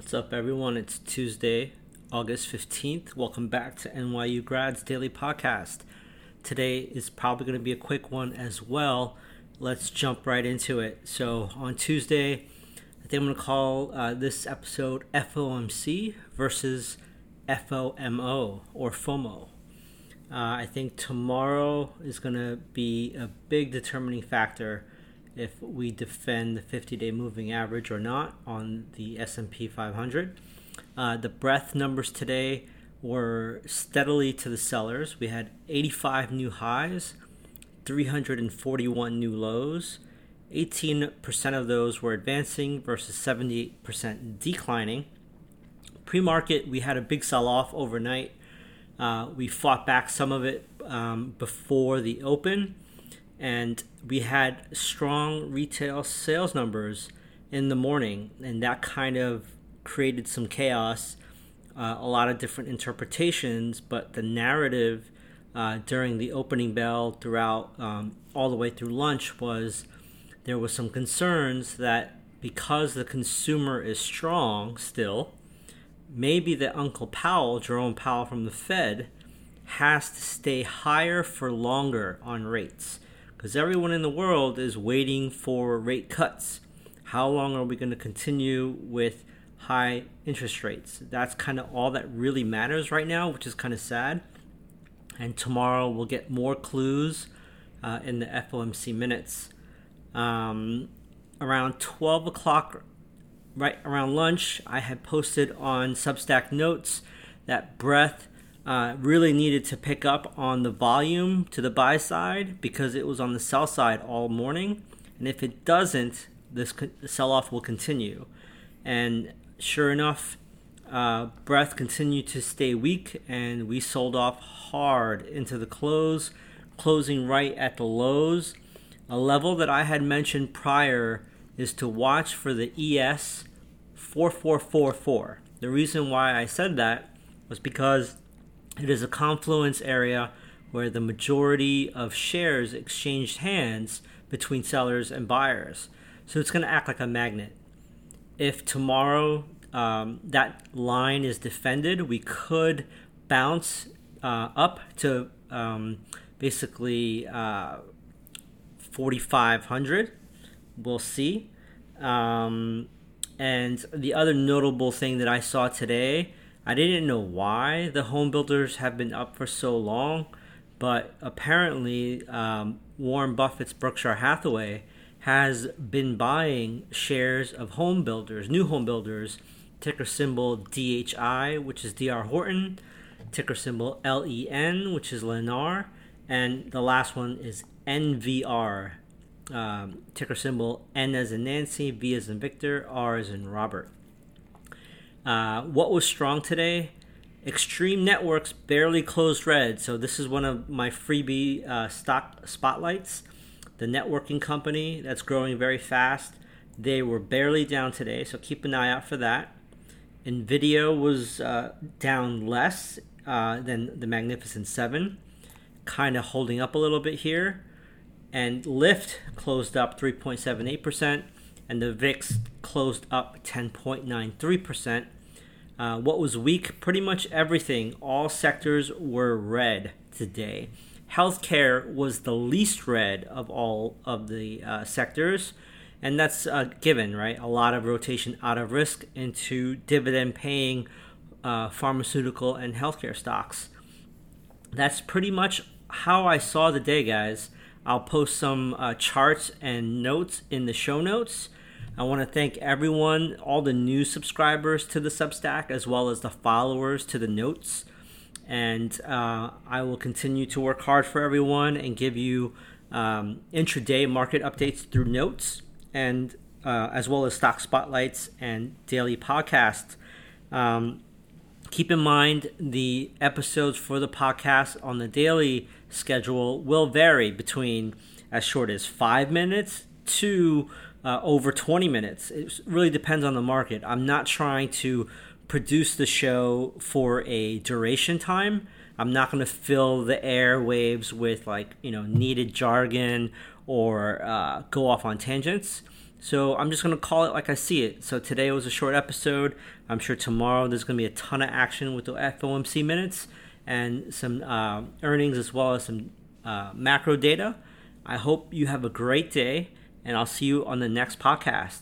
What's up, everyone? It's Tuesday, August 15th. Welcome back to NYU Grads Daily Podcast. Today is probably going to be a quick one as well. Let's jump right into it. So, on Tuesday, I think I'm going to call uh, this episode FOMC versus FOMO or FOMO. Uh, I think tomorrow is going to be a big determining factor if we defend the 50-day moving average or not on the S&P 500. Uh, the breadth numbers today were steadily to the sellers. We had 85 new highs, 341 new lows. 18% of those were advancing versus 78% declining. Pre market, we had a big sell off overnight. Uh, we fought back some of it um, before the open and we had strong retail sales numbers in the morning, and that kind of created some chaos, uh, a lot of different interpretations, but the narrative uh, during the opening bell throughout um, all the way through lunch was there was some concerns that because the consumer is strong still, maybe that Uncle Powell, Jerome Powell from the Fed, has to stay higher for longer on rates because everyone in the world is waiting for rate cuts. How long are we going to continue with high interest rates? That's kind of all that really matters right now, which is kind of sad. And tomorrow we'll get more clues uh, in the FOMC minutes. Um, around 12 o'clock, right around lunch, I had posted on Substack Notes that breadth uh, really needed to pick up on the volume to the buy side because it was on the sell side all morning. And if it doesn't, this sell off will continue. And sure enough, uh, breadth continued to stay weak, and we sold off hard into the close, closing right at the lows. A level that I had mentioned prior is to watch for the ES 4444. The reason why I said that was because it is a confluence area where the majority of shares exchanged hands between sellers and buyers. So it's going to act like a magnet. If tomorrow um, that line is defended, we could bounce uh, up to um, basically uh, 4,500. We'll see. Um, and the other notable thing that I saw today I didn't know why the home builders have been up for so long, but apparently um, Warren Buffett's Berkshire Hathaway has been buying shares of home builders, new home builders, ticker symbol DHI, which is DR Horton, ticker symbol LEN, which is Lennar, and the last one is NVR, um, ticker symbol N as in Nancy, V as in Victor, R as in Robert. Uh, what was strong today? Extreme Networks barely closed red. So this is one of my freebie uh, stock spotlights. The networking company that's growing very fast. They were barely down today, so keep an eye out for that. Nvidia was uh, down less uh, than the Magnificent Seven, kind of holding up a little bit here. And Lyft closed up 3.78% and the VIX closed up 10.93%. Uh, what was weak? Pretty much everything. All sectors were red today. Healthcare was the least red of all of the uh, sectors, and that's given, right? A lot of rotation out of risk into dividend paying uh, pharmaceutical and healthcare stocks. That's pretty much how I saw the day, guys. I'll post some uh, charts and notes in the show notes. I want to thank everyone, all the new subscribers to the Substack, as well as the followers to the notes. And uh, I will continue to work hard for everyone and give you um, intraday market updates through notes and uh, as well as stock spotlights and daily podcasts. Um, keep in mind the episodes for the podcast on the daily schedule will vary between as short as five minutes to uh, over 20 minutes. It really depends on the market. I'm not trying to produce the show for a duration time. I'm not going to fill the airwaves with like, you know, needed jargon or uh, go off on tangents. So I'm just going to call it like I see it. So today was a short episode. I'm sure tomorrow there's going to be a ton of action with the FOMC minutes and some uh, earnings as well as some uh, macro data. I hope you have a great day, and I'll see you on the next podcast.